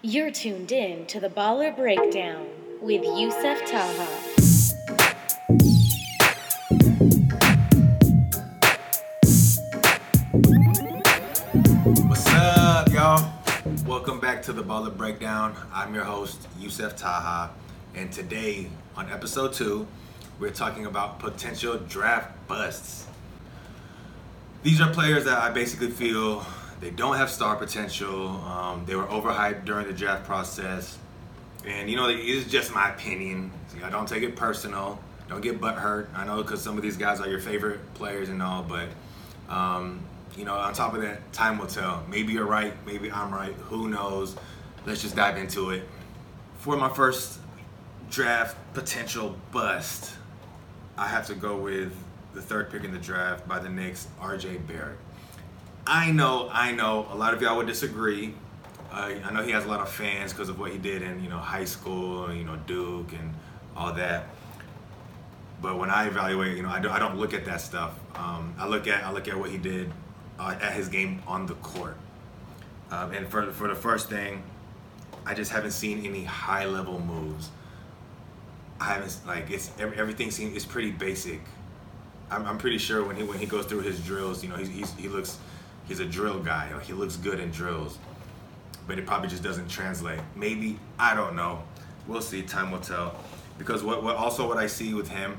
You're tuned in to the Baller Breakdown with Yousef Taha. What's up, y'all? Welcome back to the Baller Breakdown. I'm your host, Yousef Taha, and today on episode two, we're talking about potential draft busts. These are players that I basically feel they don't have star potential. Um, they were overhyped during the draft process, and you know, it's just my opinion. I don't take it personal. Don't get butt hurt. I know because some of these guys are your favorite players and all, but um, you know, on top of that, time will tell. Maybe you're right, maybe I'm right. Who knows? Let's just dive into it. For my first draft potential bust, I have to go with the third pick in the draft by the Knicks, RJ Barrett. I know, I know, a lot of y'all would disagree. Uh, I know he has a lot of fans because of what he did in, you know, high school, you know, Duke and all that. But when I evaluate, you know, I, do, I don't look at that stuff. Um, I look at I look at what he did uh, at his game on the court. Um, and for for the first thing, I just haven't seen any high level moves. I haven't like it's everything seems it's pretty basic. I'm, I'm pretty sure when he when he goes through his drills, you know, he's, he's he looks he's a drill guy. He looks good in drills, but it probably just doesn't translate. Maybe I don't know. We'll see. Time will tell. Because what, what also what I see with him,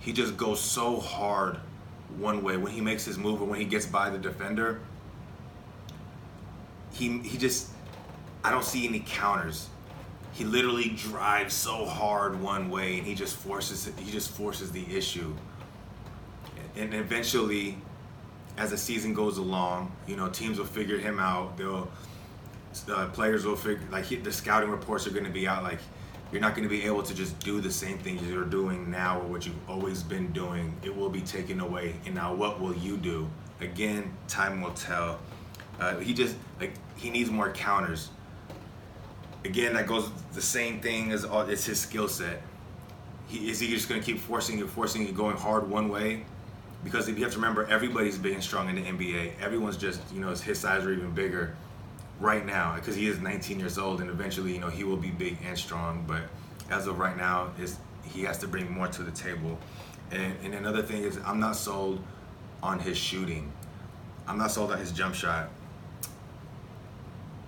he just goes so hard one way when he makes his move or when he gets by the defender. He he just I don't see any counters. He literally drives so hard one way and he just forces it, he just forces the issue. And eventually as the season goes along, you know, teams will figure him out. They'll uh, players will figure like he, the scouting reports are going to be out like you're not going to be able to just do the same things you're doing now or what you've always been doing. It will be taken away. And now, what will you do? Again, time will tell. Uh, he just like he needs more counters. Again, that goes the same thing as all. It's his skill set. He, is he just going to keep forcing you, forcing you, going hard one way? Because if you have to remember, everybody's big and strong in the NBA. Everyone's just you know his size or even bigger right now because he is 19 years old and eventually you know he will be big and strong but as of right now is he has to bring more to the table. And, and another thing is i'm not sold on his shooting. I'm not sold on his jump shot.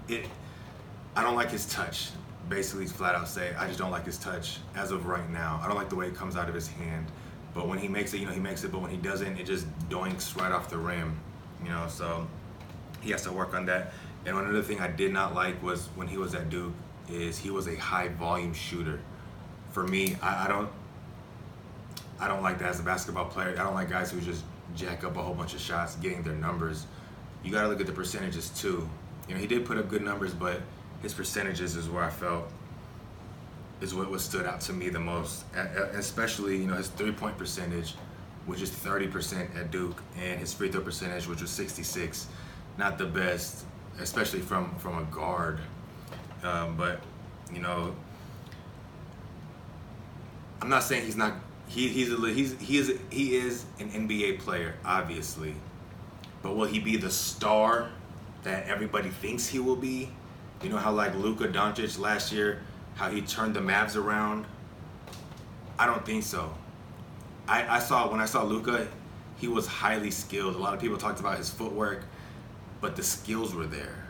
It i don't like his touch. Basically flat out say i just don't like his touch as of right now. I don't like the way it comes out of his hand but when he makes it you know he makes it but when he doesn't it just doinks right off the rim you know so he has to work on that and another thing I did not like was when he was at Duke is he was a high volume shooter. For me, I, I don't I don't like that as a basketball player. I don't like guys who just jack up a whole bunch of shots, getting their numbers. You got to look at the percentages too. You know, he did put up good numbers, but his percentages is where I felt is what was stood out to me the most. Especially, you know, his three point percentage, which is 30% at Duke, and his free throw percentage, which was 66. Not the best especially from from a guard. Um, but you know, I'm not saying he's not. He, he's a, he's he is he is an NBA player, obviously. But will he be the star that everybody thinks he will be? You know how like Luka Doncic last year, how he turned the Mavs around. I don't think so. I, I saw when I saw Luka, he was highly skilled. A lot of people talked about his footwork but the skills were there.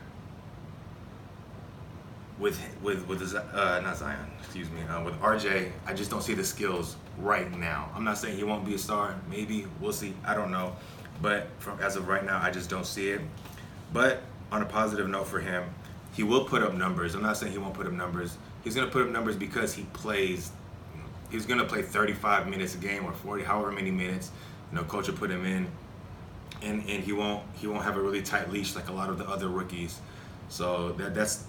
With with with uh, not Zion, excuse me, uh, with RJ, I just don't see the skills right now. I'm not saying he won't be a star. Maybe we'll see. I don't know, but from as of right now, I just don't see it. But on a positive note for him, he will put up numbers. I'm not saying he won't put up numbers. He's gonna put up numbers because he plays. He's gonna play 35 minutes a game or 40, however many minutes. You know, coach will put him in and and he won't he won't have a really tight leash like a lot of the other rookies. So that that's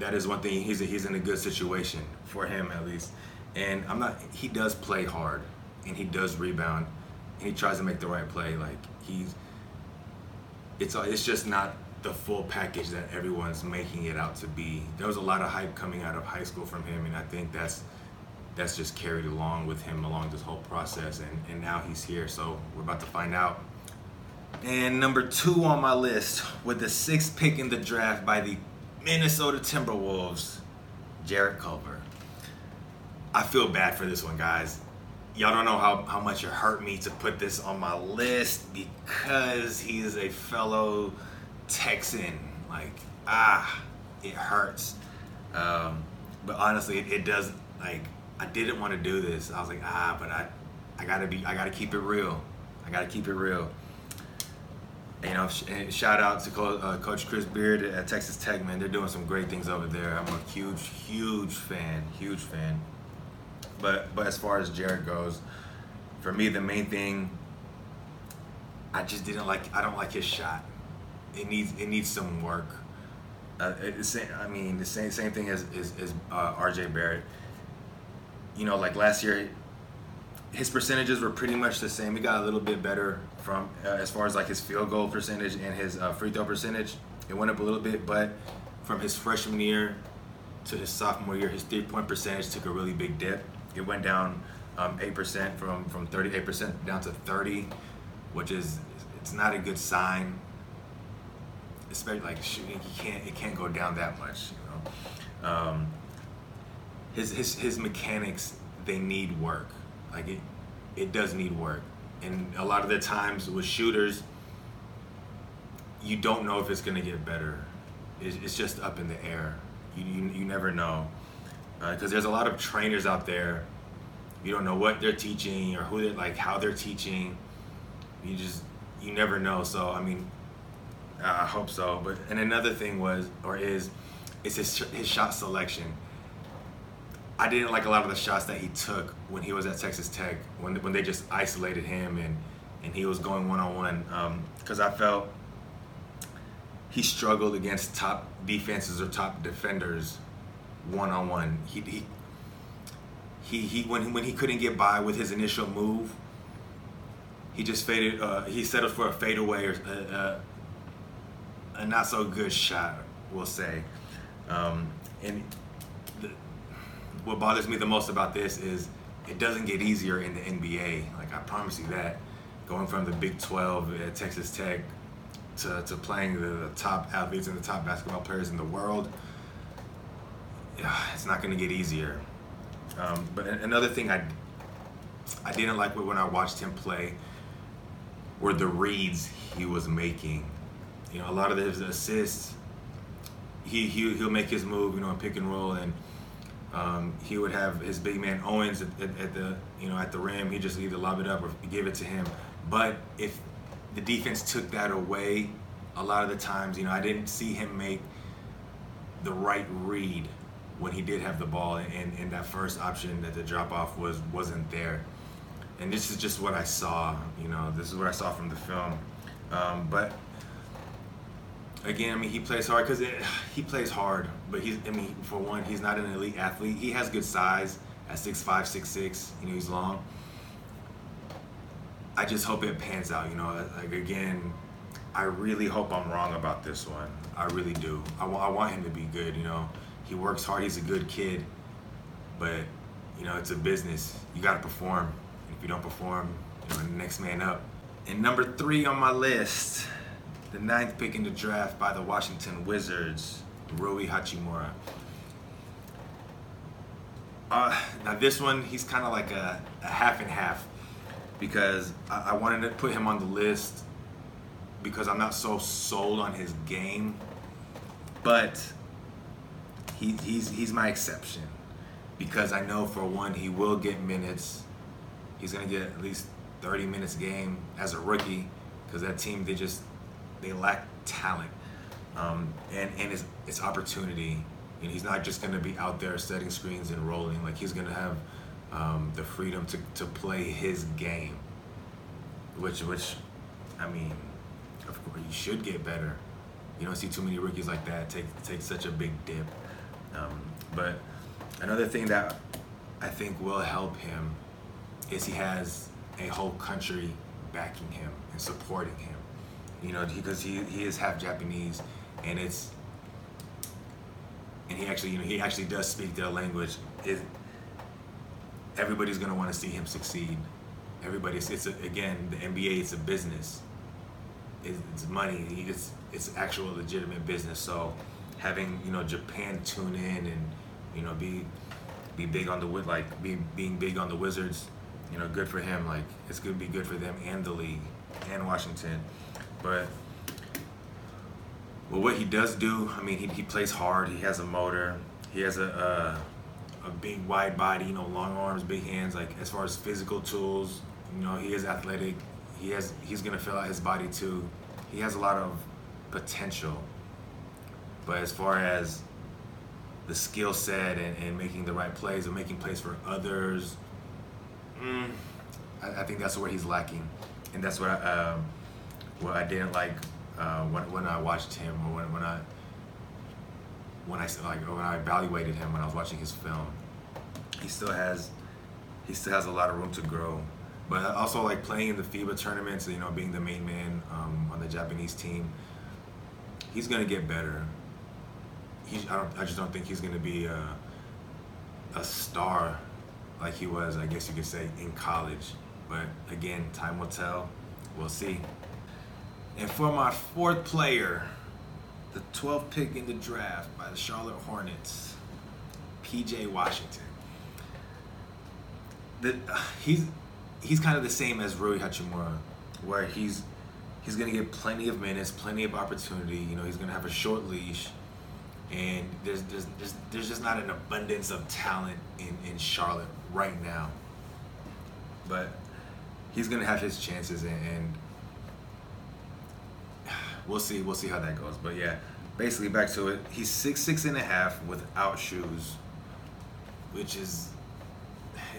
that is one thing. He's a, he's in a good situation for him at least. And I'm not. He does play hard, and he does rebound, and he tries to make the right play. Like he's. It's it's just not the full package that everyone's making it out to be. There was a lot of hype coming out of high school from him, and I think that's that's just carried along with him along this whole process. And, and now he's here, so we're about to find out. And number two on my list, with the sixth pick in the draft by the Minnesota Timberwolves, Jarrett Culver. I feel bad for this one, guys. Y'all don't know how, how much it hurt me to put this on my list because he is a fellow Texan. Like, ah, it hurts. Um, but honestly, it, it does. Like, I didn't want to do this. I was like, ah, but I, I gotta be, I gotta keep it real. I gotta keep it real. You know, shout out to uh, Coach Chris Beard at Texas Tech, man. They're doing some great things over there. I'm a huge, huge fan, huge fan. But but as far as Jarrett goes, for me, the main thing, I just didn't like. I don't like his shot. It needs it needs some work. Uh, I mean, the same same thing as as uh, R.J. Barrett. You know, like last year, his percentages were pretty much the same. He got a little bit better from uh, as far as like his field goal percentage and his uh, free throw percentage. It went up a little bit, but from his freshman year to his sophomore year, his three point percentage took a really big dip. It went down um, 8% from from 38% down to 30, which is it's not a good sign. Especially like shooting, he can't it can't go down that much. You know, um, his his his mechanics they need work. Like it it does need work, and a lot of the times with shooters, you don't know if it's gonna get better. It's, it's just up in the air. You you, you never know because uh, there's a lot of trainers out there. You don't know what they're teaching or who they're like, how they're teaching. You just you never know. So I mean, I hope so. But and another thing was or is is his his shot selection. I didn't like a lot of the shots that he took when he was at Texas Tech when when they just isolated him and and he was going one on um, one because I felt he struggled against top defenses or top defenders one on one. He he he he when when he couldn't get by with his initial move, he just faded. Uh, he settled for a fadeaway or a, a, not so good shot, we'll say. Um, and the, what bothers me the most about this is it doesn't get easier in the NBA. Like I promise you that. Going from the Big 12 at Texas Tech to, to playing the, the top athletes and the top basketball players in the world it's not going to get easier. Um, but another thing I I didn't like when I watched him play were the reads he was making. You know, a lot of his assists, he, he he'll make his move, you know, and pick and roll, and um, he would have his big man Owens at, at, at, the you know at the rim. He just either lob it up or give it to him. But if the defense took that away, a lot of the times, you know, I didn't see him make the right read when he did have the ball and, and that first option that the drop off was wasn't there. And this is just what I saw, you know, this is what I saw from the film. Um, but again, I mean, he plays hard because he plays hard, but he's, I mean, for one, he's not an elite athlete. He has good size at 6'5, 6'6, you know, he's long. I just hope it pans out, you know, like again, I really hope I'm wrong about this one. I really do. I, w- I want him to be good, you know he works hard. He's a good kid, but you know it's a business. You got to perform. If you don't perform, you know the next man up. And number three on my list, the ninth pick in the draft by the Washington Wizards, Rui Hachimura. Uh, now this one, he's kind of like a, a, half and half because I, I wanted to put him on the list because I'm not so sold on his game, but he, he's he's my exception because I know for one he will get minutes. He's gonna get at least 30 minutes game as a rookie because that team they just they lack talent um, and and it's, it's opportunity. And he's not just gonna be out there setting screens and rolling. Like he's gonna have um, the freedom to, to play his game, which which I mean, of course you should get better. You don't see too many rookies like that take take such a big dip. Um, but another thing that I think will help him is he has a whole country backing him and supporting him. You know, because he, he is half Japanese, and it's and he actually you know he actually does speak their language. It, everybody's gonna want to see him succeed. Everybody's it's a, again the NBA. It's a business. It's, it's money. It's it's actual legitimate business. So having you know Japan tune in and you know be be big on the like be, being big on the Wizards. You know, good for him. Like it's gonna be good for them and the league and Washington. But well, what he does do, I mean, he, he plays hard. He has a motor. He has a, a a big wide body. You know, long arms, big hands. Like as far as physical tools, you know, he is athletic. He has he's gonna fill out his body too. He has a lot of potential. But as far as the skill set and, and making the right plays and making plays for others, mm, I, I think that's where he's lacking, and that's what I, um, what I didn't like uh, when when I watched him or when when I when I like when I evaluated him when I was watching his film. He still has he still has a lot of room to grow. But also like playing in the FIBA tournaments, you know, being the main man um, on the Japanese team. He's gonna get better. He, I I just don't think he's gonna be a, a star like he was, I guess you could say, in college. But again, time will tell. We'll see. And for my fourth player, the 12th pick in the draft by the Charlotte Hornets, PJ Washington. The, uh, he's he's kind of the same as Rui Hachimura, where he's he's gonna get plenty of minutes, plenty of opportunity. You know, he's gonna have a short leash, and there's there's there's, there's just not an abundance of talent in in Charlotte right now. But he's gonna have his chances, and, and we'll see we'll see how that goes. But yeah, basically back to it. He's six six and a half without shoes, which is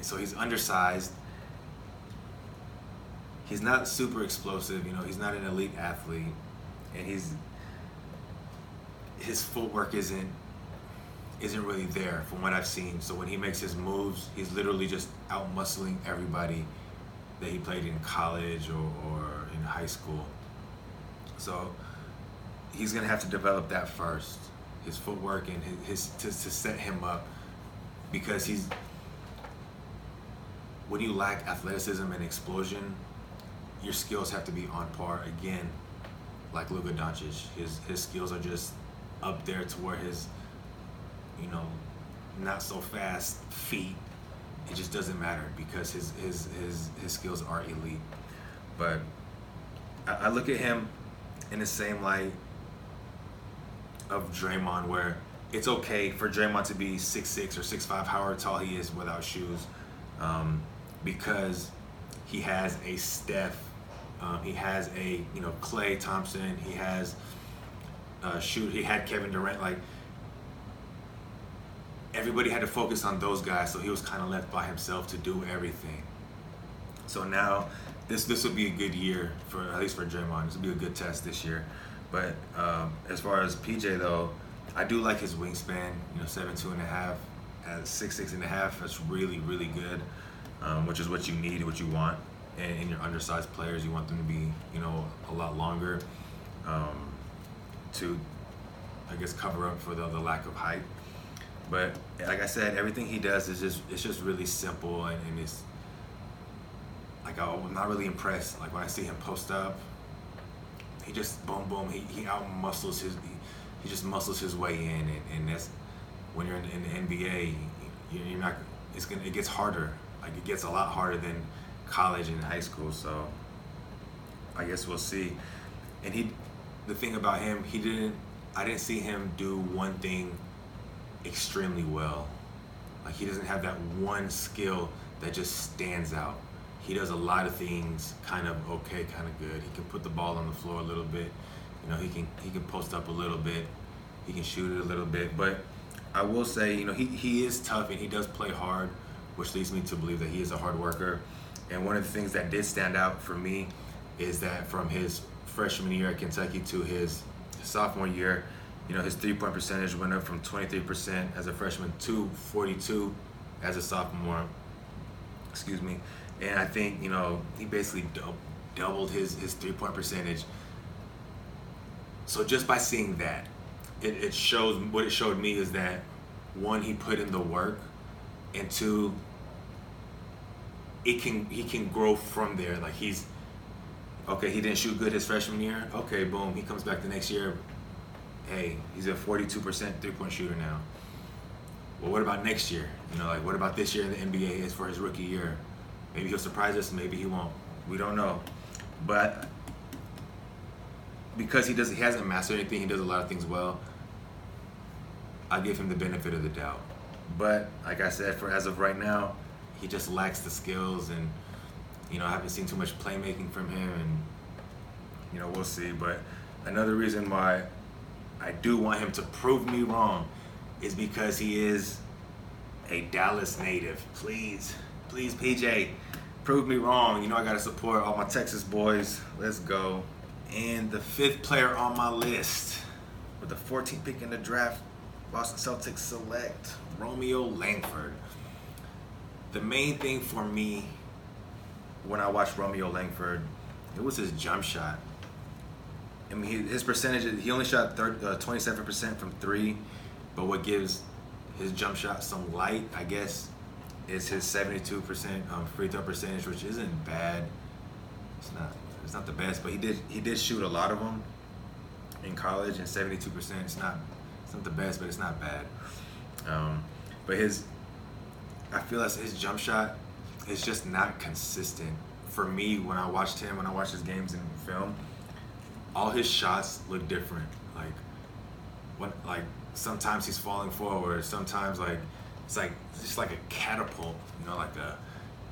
so he's undersized. He's not super explosive, you know. He's not an elite athlete, and he's his footwork isn't isn't really there from what I've seen. So when he makes his moves, he's literally just out muscling everybody that he played in college or, or in high school. So he's gonna have to develop that first, his footwork and his, his to, to set him up, because he's when you lack athleticism and explosion, your skills have to be on par again, like Luka Doncic. His his skills are just up there to where his, you know, not so fast feet. It just doesn't matter because his his his his skills are elite. But I, I look at him in the same light of Draymond, where it's okay for Draymond to be six six or six five, however tall he is without shoes, um, because he has a Steph, um, he has a you know Klay Thompson, he has uh, shoot, he had Kevin Durant. Like everybody had to focus on those guys, so he was kind of left by himself to do everything. So now this this would be a good year for at least for Draymond. This would be a good test this year. But um, as far as PJ though, I do like his wingspan. You know, seven two and a half, at six six and a half. That's really really good, um, which is what you need, what you want. And in your undersized players, you want them to be you know a lot longer um, to, I guess, cover up for the, the lack of height. But like I said, everything he does is just it's just really simple and, and it's like I'm not really impressed. Like when I see him post up, he just boom boom. He he out muscles his he, he just muscles his way in, and, and that's when you're in, in the NBA, you- you're not. It's gonna it gets harder. Like it gets a lot harder than college and high school. So I guess we'll see. And he, the thing about him, he didn't. I didn't see him do one thing extremely well. Like he doesn't have that one skill that just stands out. He does a lot of things kind of okay, kind of good. He can put the ball on the floor a little bit. You know, he can he can post up a little bit. He can shoot it a little bit. But I will say, you know, he, he is tough and he does play hard, which leads me to believe that he is a hard worker. And one of the things that did stand out for me is that from his freshman year at Kentucky to his sophomore year, you know, his three point percentage went up from 23% as a freshman to 42 as a sophomore. Excuse me. And I think, you know, he basically dou- doubled his, his three point percentage. So just by seeing that, it, it shows what it showed me is that one, he put in the work, and two, it can he can grow from there. Like he's okay, he didn't shoot good his freshman year. Okay, boom, he comes back the next year hey, he's a 42% three point shooter now. Well, what about next year? You know, like what about this year in the NBA is for his rookie year? Maybe he'll surprise us, maybe he won't. We don't know. But because he does he hasn't mastered anything, he does a lot of things well. I give him the benefit of the doubt. But like I said, for as of right now, he just lacks the skills and you know, I haven't seen too much playmaking from him and you know, we'll see. But another reason why I do want him to prove me wrong is because he is a Dallas native. Please, please, PJ, prove me wrong. You know I gotta support all my Texas boys. Let's go. And the fifth player on my list, with the 14th pick in the draft, Boston Celtics select Romeo Langford. The main thing for me when I watched Romeo Langford, it was his jump shot. I mean, his percentage, he only shot 30, uh, 27% from three, but what gives his jump shot some light, I guess, is his 72% um, free throw percentage, which isn't bad. It's not, it's not the best, but he did, he did shoot a lot of them in college, and 72%. It's not, it's not the best, but it's not bad. Um, but his, I feel like his jump shot is just not consistent. For me, when I watched him, when I watched his games in film, all his shots look different. Like what like sometimes he's falling forward, sometimes like it's like just like a catapult, you know, like a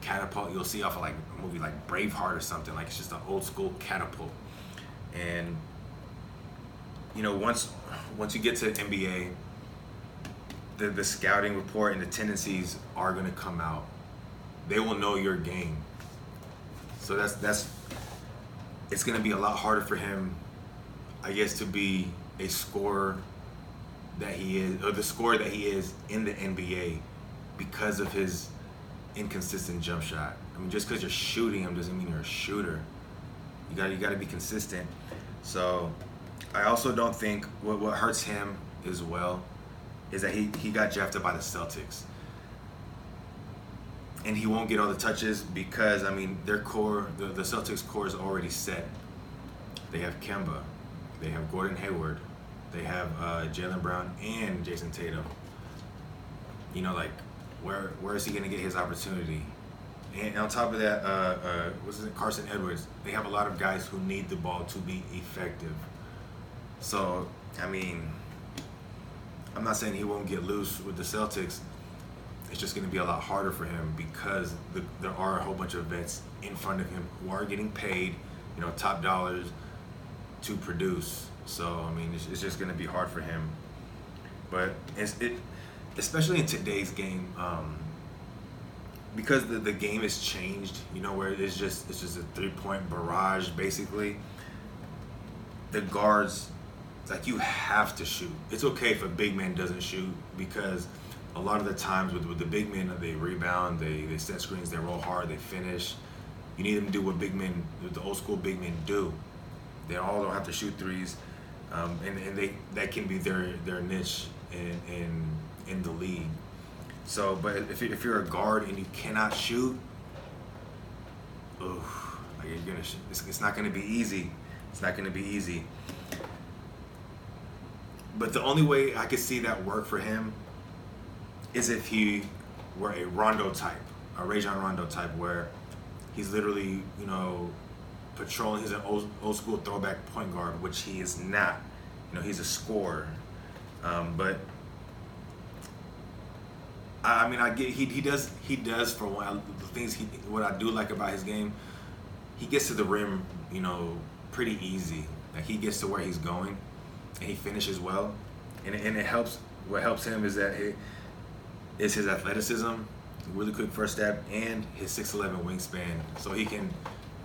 catapult you'll see off of like a movie like Braveheart or something. Like it's just an old school catapult. And you know, once once you get to NBA, the the scouting report and the tendencies are gonna come out. They will know your game. So that's that's it's to be a lot harder for him, I guess, to be a scorer that he is, or the scorer that he is in the NBA because of his inconsistent jump shot. I mean, just because you're shooting him doesn't mean you're a shooter. You got you got to be consistent. So, I also don't think what what hurts him as well is that he he got drafted by the Celtics and he won't get all the touches because I mean their core, the, the Celtics core is already set. They have Kemba, they have Gordon Hayward, they have uh, Jaylen Brown and Jayson Tatum. You know, like where where is he gonna get his opportunity? And on top of that, uh, uh, what's it, Carsen Edwards. They have a lot of guys who need the ball to be effective. So I mean, I'm not saying he won't get loose with the Celtics it's just going to be a lot harder for him because the, there are a whole bunch of vets in front of him who are getting paid, you know, top dollars to produce. So I mean, it's, it's just going to be hard for him. But it's it, especially in today's game, um, because the, the game has changed. You know, where it's just it's just a three point barrage basically. The guards, like you have to shoot. It's okay if a big man doesn't shoot because a lot of the times with, with the big men, they rebound, they, they set screens, they roll hard, they finish. You need them to do what big men, the old school big men do. They all don't have to shoot threes, um, and, and they that can be their their niche in in in the league. So, but if, if you're a guard and you cannot shoot, oh, like you're gonna, it's, it's not gonna be easy. It's not gonna be easy. But the only way I could see that work for him is if he were a Rondo type, a Rajon Rondo type, where he's literally, you know, patrolling. He's an old, old school throwback point guard, which he is not. You know, he's a scorer. Um, but I, I, mean, I get he, he does he does for one the things he what I do like about his game. He gets to the rim, you know, pretty easy. Like he gets to where he's going, and he finishes well, and and it helps. What helps him is that it, is his athleticism, really quick first step, and his 6'11 wingspan. So he can,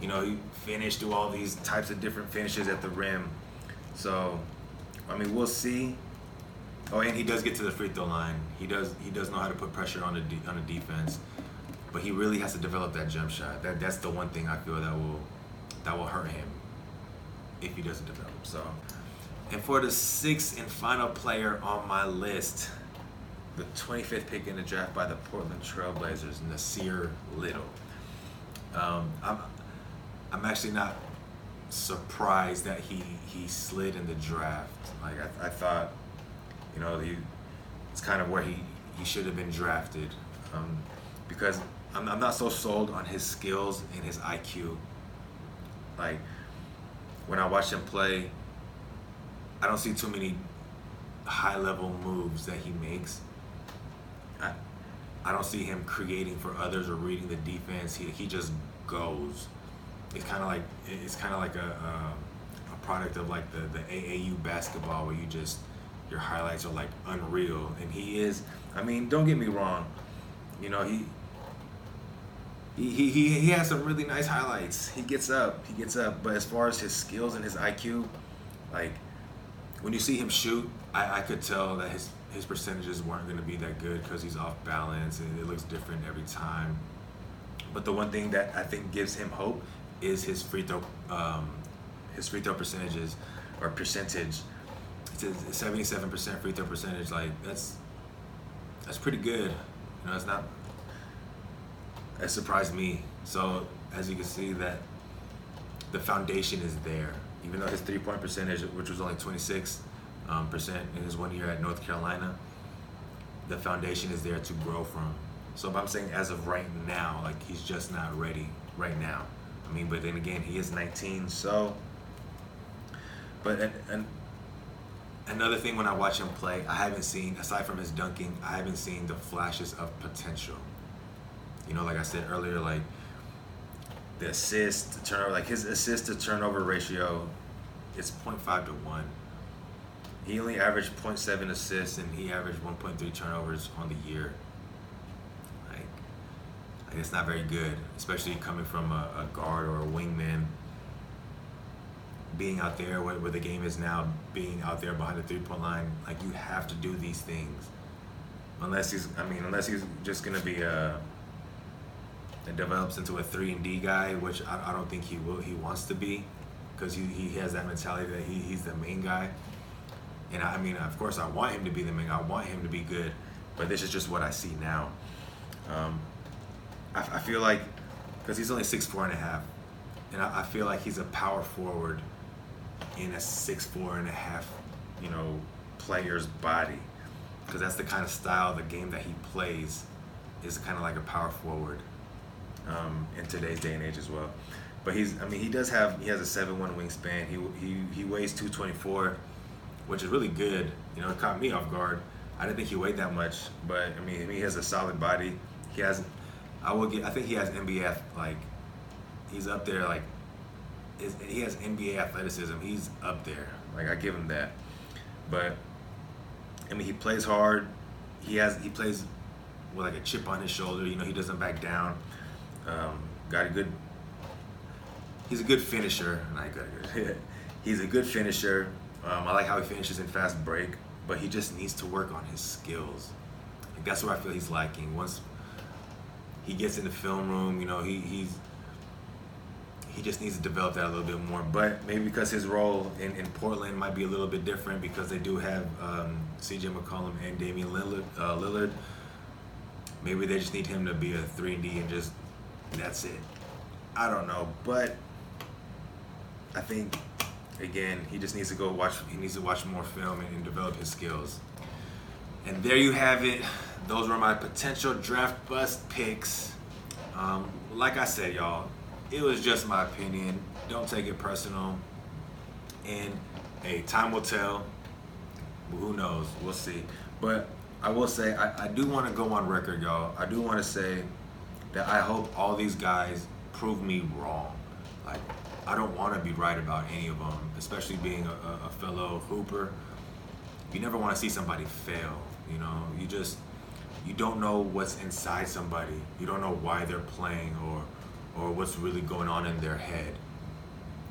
you know, finish do all these types of different finishes at the rim. So, I mean, we'll see. Oh, and he does get to the free throw line. He does. He does know how to put pressure on the de- on the defense, but he really has to develop that jump shot. That that's the one thing I feel that will that will hurt him if he doesn't develop. So, and for the sixth and final player on my list, the 25th pick in the draft by the Portland Trailblazers, Nassir Little. Um, I'm, I'm actually not surprised that he he slid in the draft. Like I, I thought, you know, he it's kind of where he he should have been drafted, um, because I'm, I'm not so sold on his skills and his IQ. Like when I watch him play, I don't see too many high level moves that he makes. I, I don't see him creating for others or reading the defense. He, he just goes. It's kind of like it's kind of like a, a, a product of like the, the AAU basketball where you just your highlights are like unreal. And he is. I mean, don't get me wrong. You know he. He, he, he, he has some really nice highlights. He gets up, he gets up. But as far as his skills and his IQ, like when you see him shoot, I, I could tell that his his percentages weren't going to be that good because he's off balance and it looks different every time. But the one thing that I think gives him hope is his free throw, um, his free throw percentages or percentage. It's a seventy-seven percent free throw percentage. Like that's that's pretty good. You know, it's not. It surprised me. So as you can see, that the foundation is there. Even though his three-point percentage, which was only twenty-six um, percent in his one year at North Carolina, the foundation is there to grow from. So if I'm saying as of right now, like he's just not ready right now. I mean, but then again, he is 19, so. But and, and another thing when I watch him play, I haven't seen aside from his dunking, I haven't seen the flashes of potential. You know, like I said earlier, like the assist to turnover, like his assist to turnover ratio, it's 0.5 to one. He only averaged 0.7 assists and he averaged 1.3 turnovers on the year. Like it's not very good, especially coming from a, a guard or a wingman. Being out there where, where the game is now, being out there behind the three point line, like you have to do these things. Unless he's, I mean, unless he's just gonna be a, that develops into a three and D guy, which I, I don't think he will. He wants to be, because he, he has that mentality that he, he's the main guy. And I, I mean, of course, I want him to be the main. Guy. I want him to be good, but this is just what I see now. Um, I, I feel like because he's only six four and a half, and I, I feel like he's a power forward in a six four and a half, you know, player's body, because that's the kind of style the game that he plays is kind of like a power forward um, in today's day and age as well. But he's, I mean, he does have he has a seven one wingspan. He he he weighs two twenty four which is really good. You know, it caught me off guard. I didn't think he weighed that much, but I mean, he has a solid body. He has, I will get. I think he has NBA like, he's up there like, he has NBA athleticism. He's up there. Like I give him that. But I mean, he plays hard. He has he plays with like a chip on his shoulder. You know, he doesn't back down. Um, got a good. He's a good finisher. Not good. he's a good finisher. Um, I like how he finishes in fast break, but he just needs to work on his skills. Like that's where I feel he's lacking. Once he gets in the film room, you know, he he's he just needs to develop that a little bit more. But maybe because his role in, in Portland might be a little bit different because they do have um, C.J. McCollum and Damian Lillard, uh, Lillard. Maybe they just need him to be a three and D and just that's it. I don't know, but I think again, he just needs to go watch. He needs to watch more film and, and develop his skills. And there you have it. Those were my potential draft bust picks. Um, like I said, y'all, it was just my opinion. Don't take it personal. And hey, time will tell. Who knows? We'll see. But I will say, I, I do want to go on record, y'all. I do want to say that I hope all these guys prove me wrong. Like, I don't want to be right about any of them, especially being a, a fellow hooper. You never want to see somebody fail. You know, you just you don't know what's inside somebody. You don't know why they're playing or or what's really going on in their head.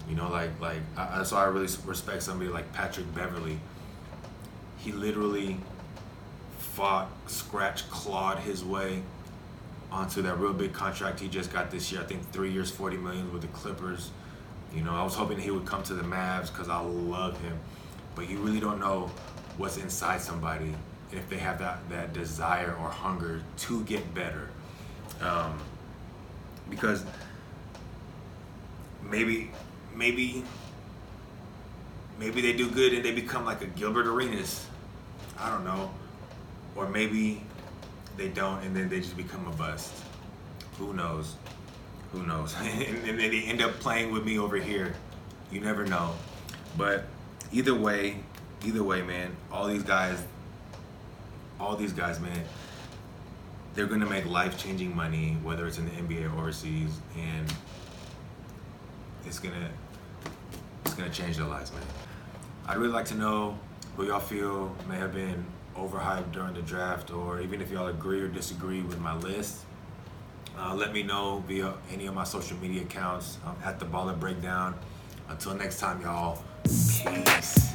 You know, like like I, so I really respect somebody like Patrick Beverley. He literally fought, scratched, clawed his way onto that real big contract he just got this year. I think three years, forty million with the Clippers. You know, I was hoping he would come to the Mavs because I love him, but you really don't know what's inside somebody if they have that that desire or hunger to get better. Um, because maybe maybe maybe they do good and they become like a Gilbert Arenas. I don't know. Or maybe they don't and then they just become a bust. Who knows? Who knows? and, and then they end up playing with me over here. You never know. But either way, either way, man, all these guys, all these guys, man, they're gonna make life changing money, whether it's in the NBA or overseas, and it's gonna it's gonna change their lives, man. I'd really like to know who y'all feel may have been overhyped during the draft, or even if y'all agree or disagree with my list. Uh, let me know via any of my social media accounts um, at the Baller Breakdown. Until next time, y'all. Peace.